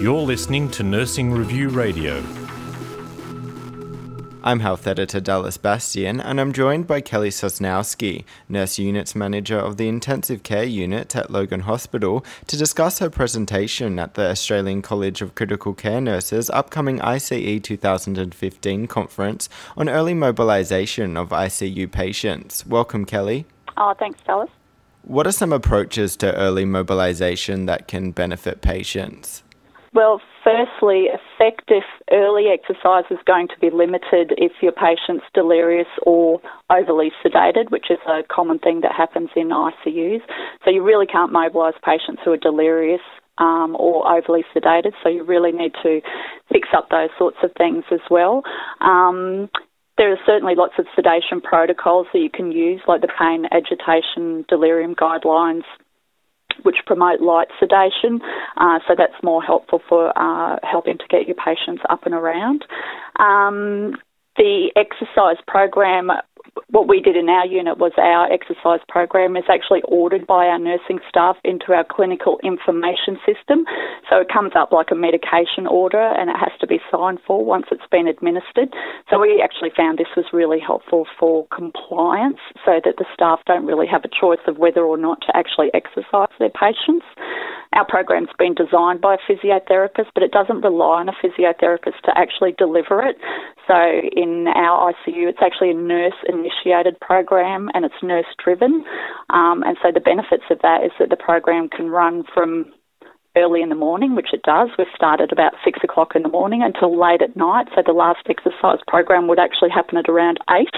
You're listening to Nursing Review Radio. I'm Health Editor Dallas Bastian, and I'm joined by Kellie Sosnowski, Nurse Units Manager of the Intensive Care Unit at Logan Hospital, to discuss her presentation at the Australian College of Critical Care Nurses' upcoming ICE 2015 conference on early mobilisation of ICU patients. Welcome, Kellie. Oh, thanks, Dallas. What are some approaches to early mobilisation that can benefit patients? Well, firstly, effective early exercise is going to be limited if your patient's delirious or overly sedated, which is a common thing that happens in ICUs. So you really can't mobilise patients who are delirious um, or overly sedated. So you really need to fix up those sorts of things as well. Um, there are certainly lots of sedation protocols that you can use, like the pain, agitation, delirium guidelines, which promote light sedation. Uh, so that's more helpful for uh, helping to get your patients up and around. Um, the exercise program what we did in our unit was our exercise program is actually ordered by our nursing staff into our clinical information system. So it comes up like a medication order and it has to be signed for once it's been administered. So we actually found this was really helpful for compliance so that the staff don't really have a choice of whether or not to actually exercise their patients. Our program's been designed by a physiotherapist, but it doesn't rely on a physiotherapist to actually deliver it. So in our ICU, it's actually a nurse initiated program and it's nurse driven. Um, and so the benefits of that is that the program can run from early in the morning, which it does. We've started about six o'clock in the morning until late at night. So the last exercise program would actually happen at around eight.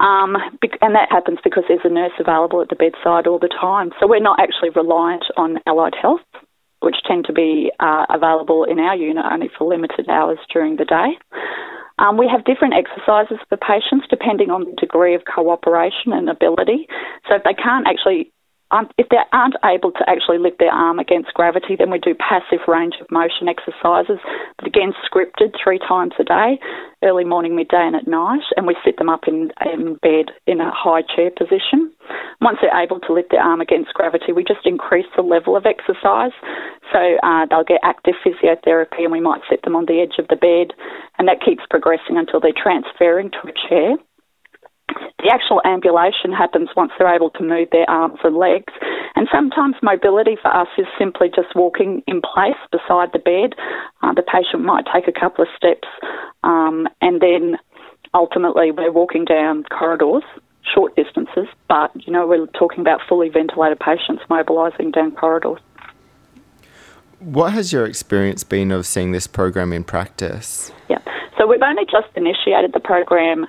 Um, and that happens because there's a nurse available at the bedside all the time. So we're not actually reliant on allied health, which tend to be uh, available in our unit only for limited hours during the day. Um, we have different exercises for patients depending on the degree of cooperation and ability. So if they can't actually um, if they aren't able to actually lift their arm against gravity, then we do passive range of motion exercises, but again, scripted three times a day, early morning, midday, and at night, and we sit them up in, in bed in a high chair position. Once they're able to lift their arm against gravity, we just increase the level of exercise. So uh, they'll get active physiotherapy, and we might set them on the edge of the bed, and that keeps progressing until they're transferring to a chair. The actual ambulation happens once they're able to move their arms and legs. And sometimes mobility for us is simply just walking in place beside the bed. Uh, the patient might take a couple of steps um, and then ultimately we're walking down corridors, short distances, but you know, we're talking about fully ventilated patients mobilising down corridors. What has your experience been of seeing this program in practice? Yeah, so we've only just initiated the program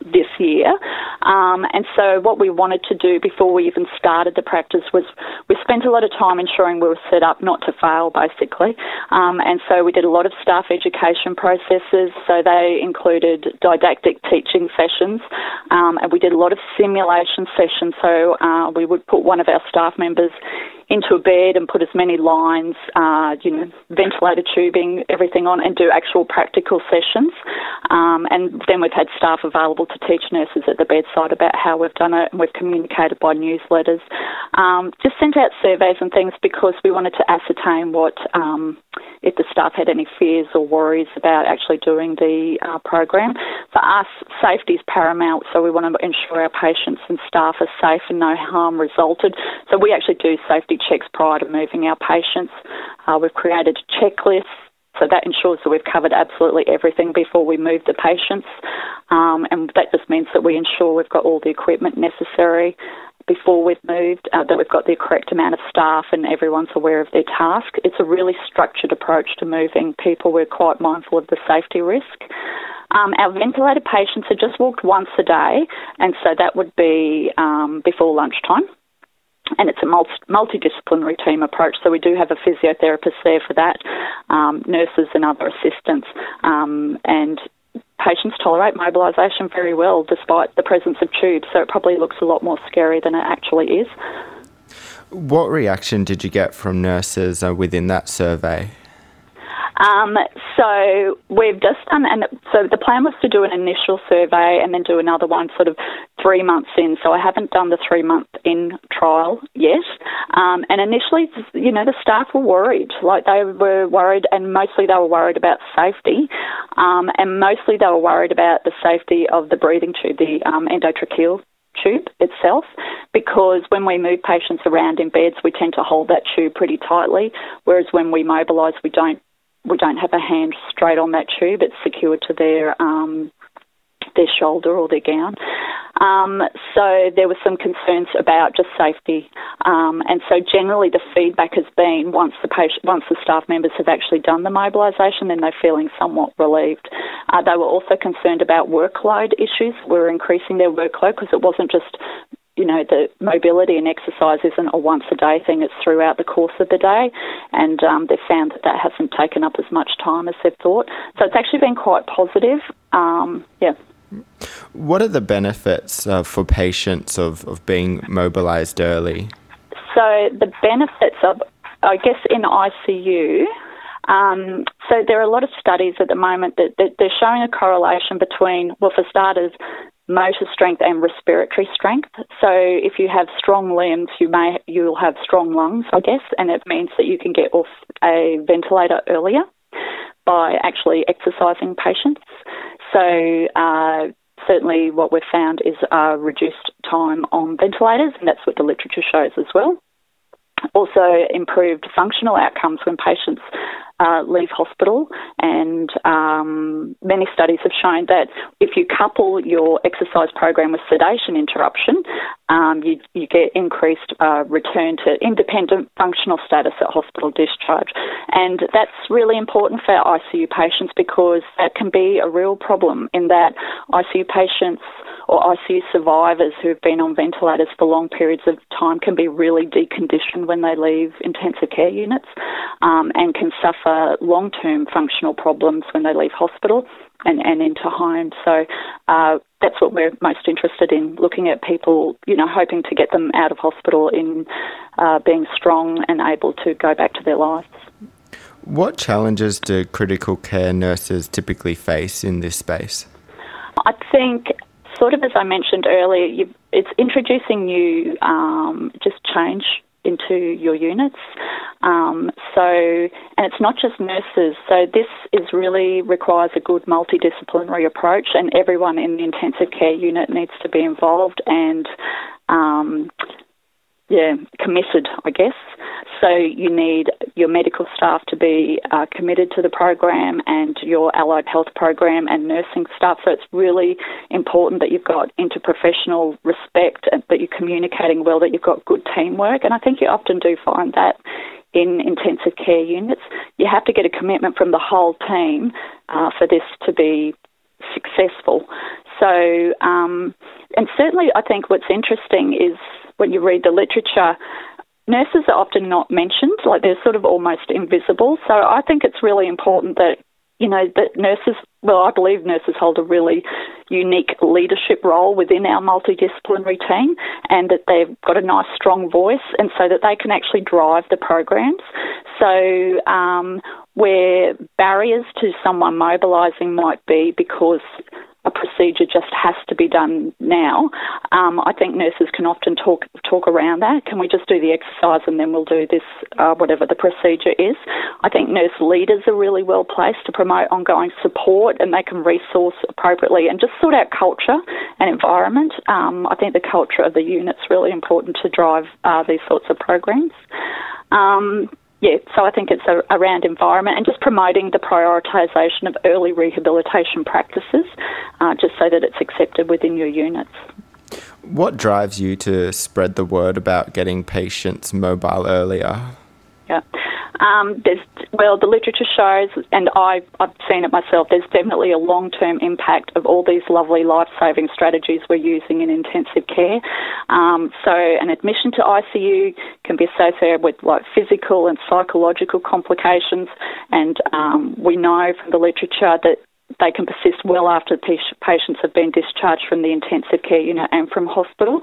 this year. Um, and so, what we wanted to do before we even started the practice was we spent a lot of time ensuring we were set up not to fail, basically. Um, and so, we did a lot of staff education processes. So, they included didactic teaching sessions, um, and we did a lot of simulation sessions. So, uh, we would put one of our staff members into a bed and put as many lines, uh, you know, ventilator tubing, everything on, and do actual practical sessions. Um, and then we've had staff available to teach nurses at the bedside about how we've done it, and we've communicated by newsletters. Um, just sent out surveys and things because we wanted to ascertain what um, if the staff had any fears or worries about actually doing the uh, program. For us, safety is paramount, so we want to ensure our patients and staff are safe and no harm resulted. So we actually do safety checks prior to moving our patients. Uh, we've created checklists. So that ensures that we've covered absolutely everything before we move the patients. Um, and that just means that we ensure we've got all the equipment necessary before we've moved, uh, that we've got the correct amount of staff and everyone's aware of their task. It's a really structured approach to moving people. We're quite mindful of the safety risk. Um, our ventilated patients are just walked once a day, and so that would be um, before lunchtime. And it's a multidisciplinary team approach, so we do have a physiotherapist there for that, um, nurses and other assistants, um, and patients tolerate mobilisation very well despite the presence of tubes, so it probably looks a lot more scary than it actually is. What reaction did you get from nurses uh, within that survey? Um, so we've just done, and so the plan was to do an initial survey and then do another one sort of three months in, so I haven't done the three month in trial yet. Um, and initially, you know, the staff were worried. Like they were worried, and mostly they were worried about safety, um, and mostly they were worried about the safety of the breathing tube, the um, endotracheal tube itself because when we move patients around in beds we tend to hold that tube pretty tightly whereas when we mobilise we don't we don't have a hand straight on that tube it's secured to their um, their shoulder or their gown. Um, so there were some concerns about just safety, um, and so generally the feedback has been once the patient, once the staff members have actually done the mobilisation, then they're feeling somewhat relieved. Uh, they were also concerned about workload issues. We are increasing their workload because it wasn't just you know, the mobility and exercise isn't a once a day thing, it's throughout the course of the day. And um, they've found that that hasn't taken up as much time as they've thought. So it's actually been quite positive. Um, yeah. What are the benefits uh, for patients of, of being mobilised early? So, the benefits of, I guess, in ICU, um, so there are a lot of studies at the moment that, that they're showing a correlation between, well, for starters, motor strength and respiratory strength. So if you have strong limbs, you may you'll have strong lungs, I guess, and it means that you can get off a ventilator earlier by actually exercising patients. So uh, certainly what we've found is a reduced time on ventilators, and that's what the literature shows as well. Also, improved functional outcomes when patients uh, leave hospital, and um, many studies have shown that if you couple your exercise program with sedation interruption, um, you, you, get increased uh, return to independent functional status at hospital discharge. And that's really important for ICU patients because that can be a real problem in that ICU patients or ICU survivors who've been on ventilators for long periods of time can be really deconditioned when they leave intensive care units um, and can suffer long term functional problems when they leave hospital and, and into home. So uh, that's what we're most interested in, looking at people, you know, hoping to get them out of hospital in uh, being strong and able to go back to their lives. What challenges do critical care nurses typically face in this space? I think sort of as I mentioned earlier, it's introducing new um, just change into your units. Um, so, and it's not just nurses. So this is really requires a good multidisciplinary approach, and everyone in the intensive care unit needs to be involved and um, yeah, committed, I guess. So you need your medical staff to be uh, committed to the program and your allied health program and nursing staff. So it's really important that you've got interprofessional respect, and that you're communicating well, that you've got good teamwork. And I think you often do find that in intensive care units. You have to get a commitment from the whole team uh, for this to be successful. So, um, and certainly I think what's interesting is when you read the literature, nurses are often not mentioned, like they're sort of almost invisible. So I think it's really important that, you know, that nurses, well, I believe nurses hold a really unique leadership role within our multidisciplinary team and that they've got a nice strong voice and so that they can actually drive the programs. So, um, where barriers to someone mobilising might be because a procedure just has to be done now. Um, I think nurses can often talk talk around that. Can we just do the exercise and then we'll do this, uh, whatever the procedure is? I think nurse leaders are really well placed to promote ongoing support and they can resource appropriately and just sort out culture and environment. Um, I think the culture of the unit's really important to drive uh, these sorts of programs. Um, yeah, so I think it's a, around environment and just promoting the prioritisation of early rehabilitation practices, uh, just so that it's accepted within your units. What drives you to spread the word about getting patients mobile earlier? Yeah. Um, there's well, the literature shows, and I've, I've seen it myself. There's definitely a long-term impact of all these lovely life-saving strategies we're using in intensive care. Um, so, an admission to ICU can be associated with like physical and psychological complications, and um, we know from the literature that they can persist well after patients have been discharged from the intensive care unit and from hospital.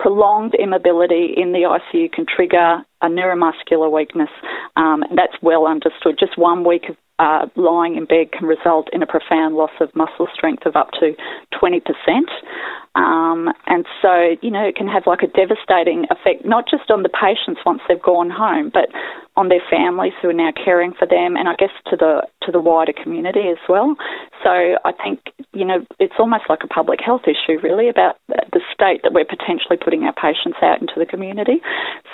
Prolonged immobility in the ICU can trigger a neuromuscular weakness, um, and that's well understood. Just one week of uh, lying in bed can result in a profound loss of muscle strength of up to 20%. Um, and so, you know, it can have like a devastating effect, not just on the patients once they've gone home, but on their families who are now caring for them, and I guess to the to the wider community as well. So I think you know it's almost like a public health issue, really, about the state that we're potentially putting our patients out into the community.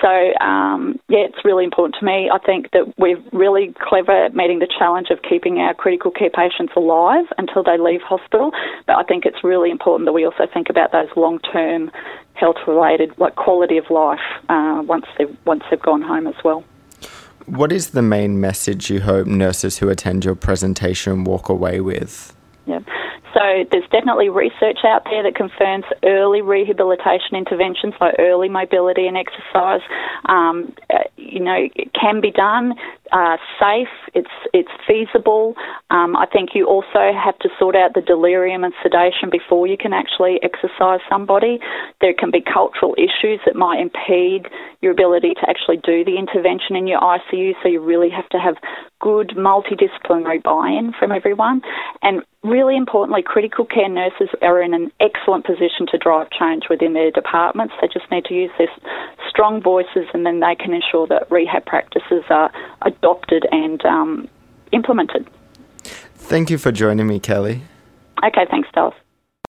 So um, yeah, it's really important to me. I think that we're really clever at meeting the challenge of keeping our critical care patients alive until they leave hospital, but I think it's really important that we also think about those long term health related like quality of life uh, once they've, once they've gone home as well. What is the main message you hope nurses who attend your presentation walk away with? Yeah. So there's definitely research out there that confirms early rehabilitation interventions, like early mobility and exercise, um, you know, it can be done uh, safe, it's it's feasible. Um, I think you also have to sort out the delirium and sedation before you can actually exercise somebody. There can be cultural issues that might impede your ability to actually do the intervention in your ICU. So you really have to have good multidisciplinary buy-in from everyone. And really importantly, critical care nurses are in an excellent position to drive change within their departments. They just need to use their strong voices, and then they can ensure that rehab practices are adopted and um, implemented. Thank you for joining me, Kellie. Okay, thanks, Dallas.